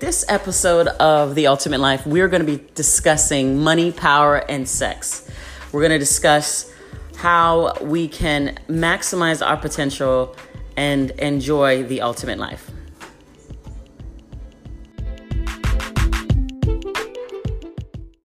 this episode of The Ultimate Life, we're going to be discussing money, power, and sex. We're going to discuss how we can maximize our potential and enjoy the ultimate life.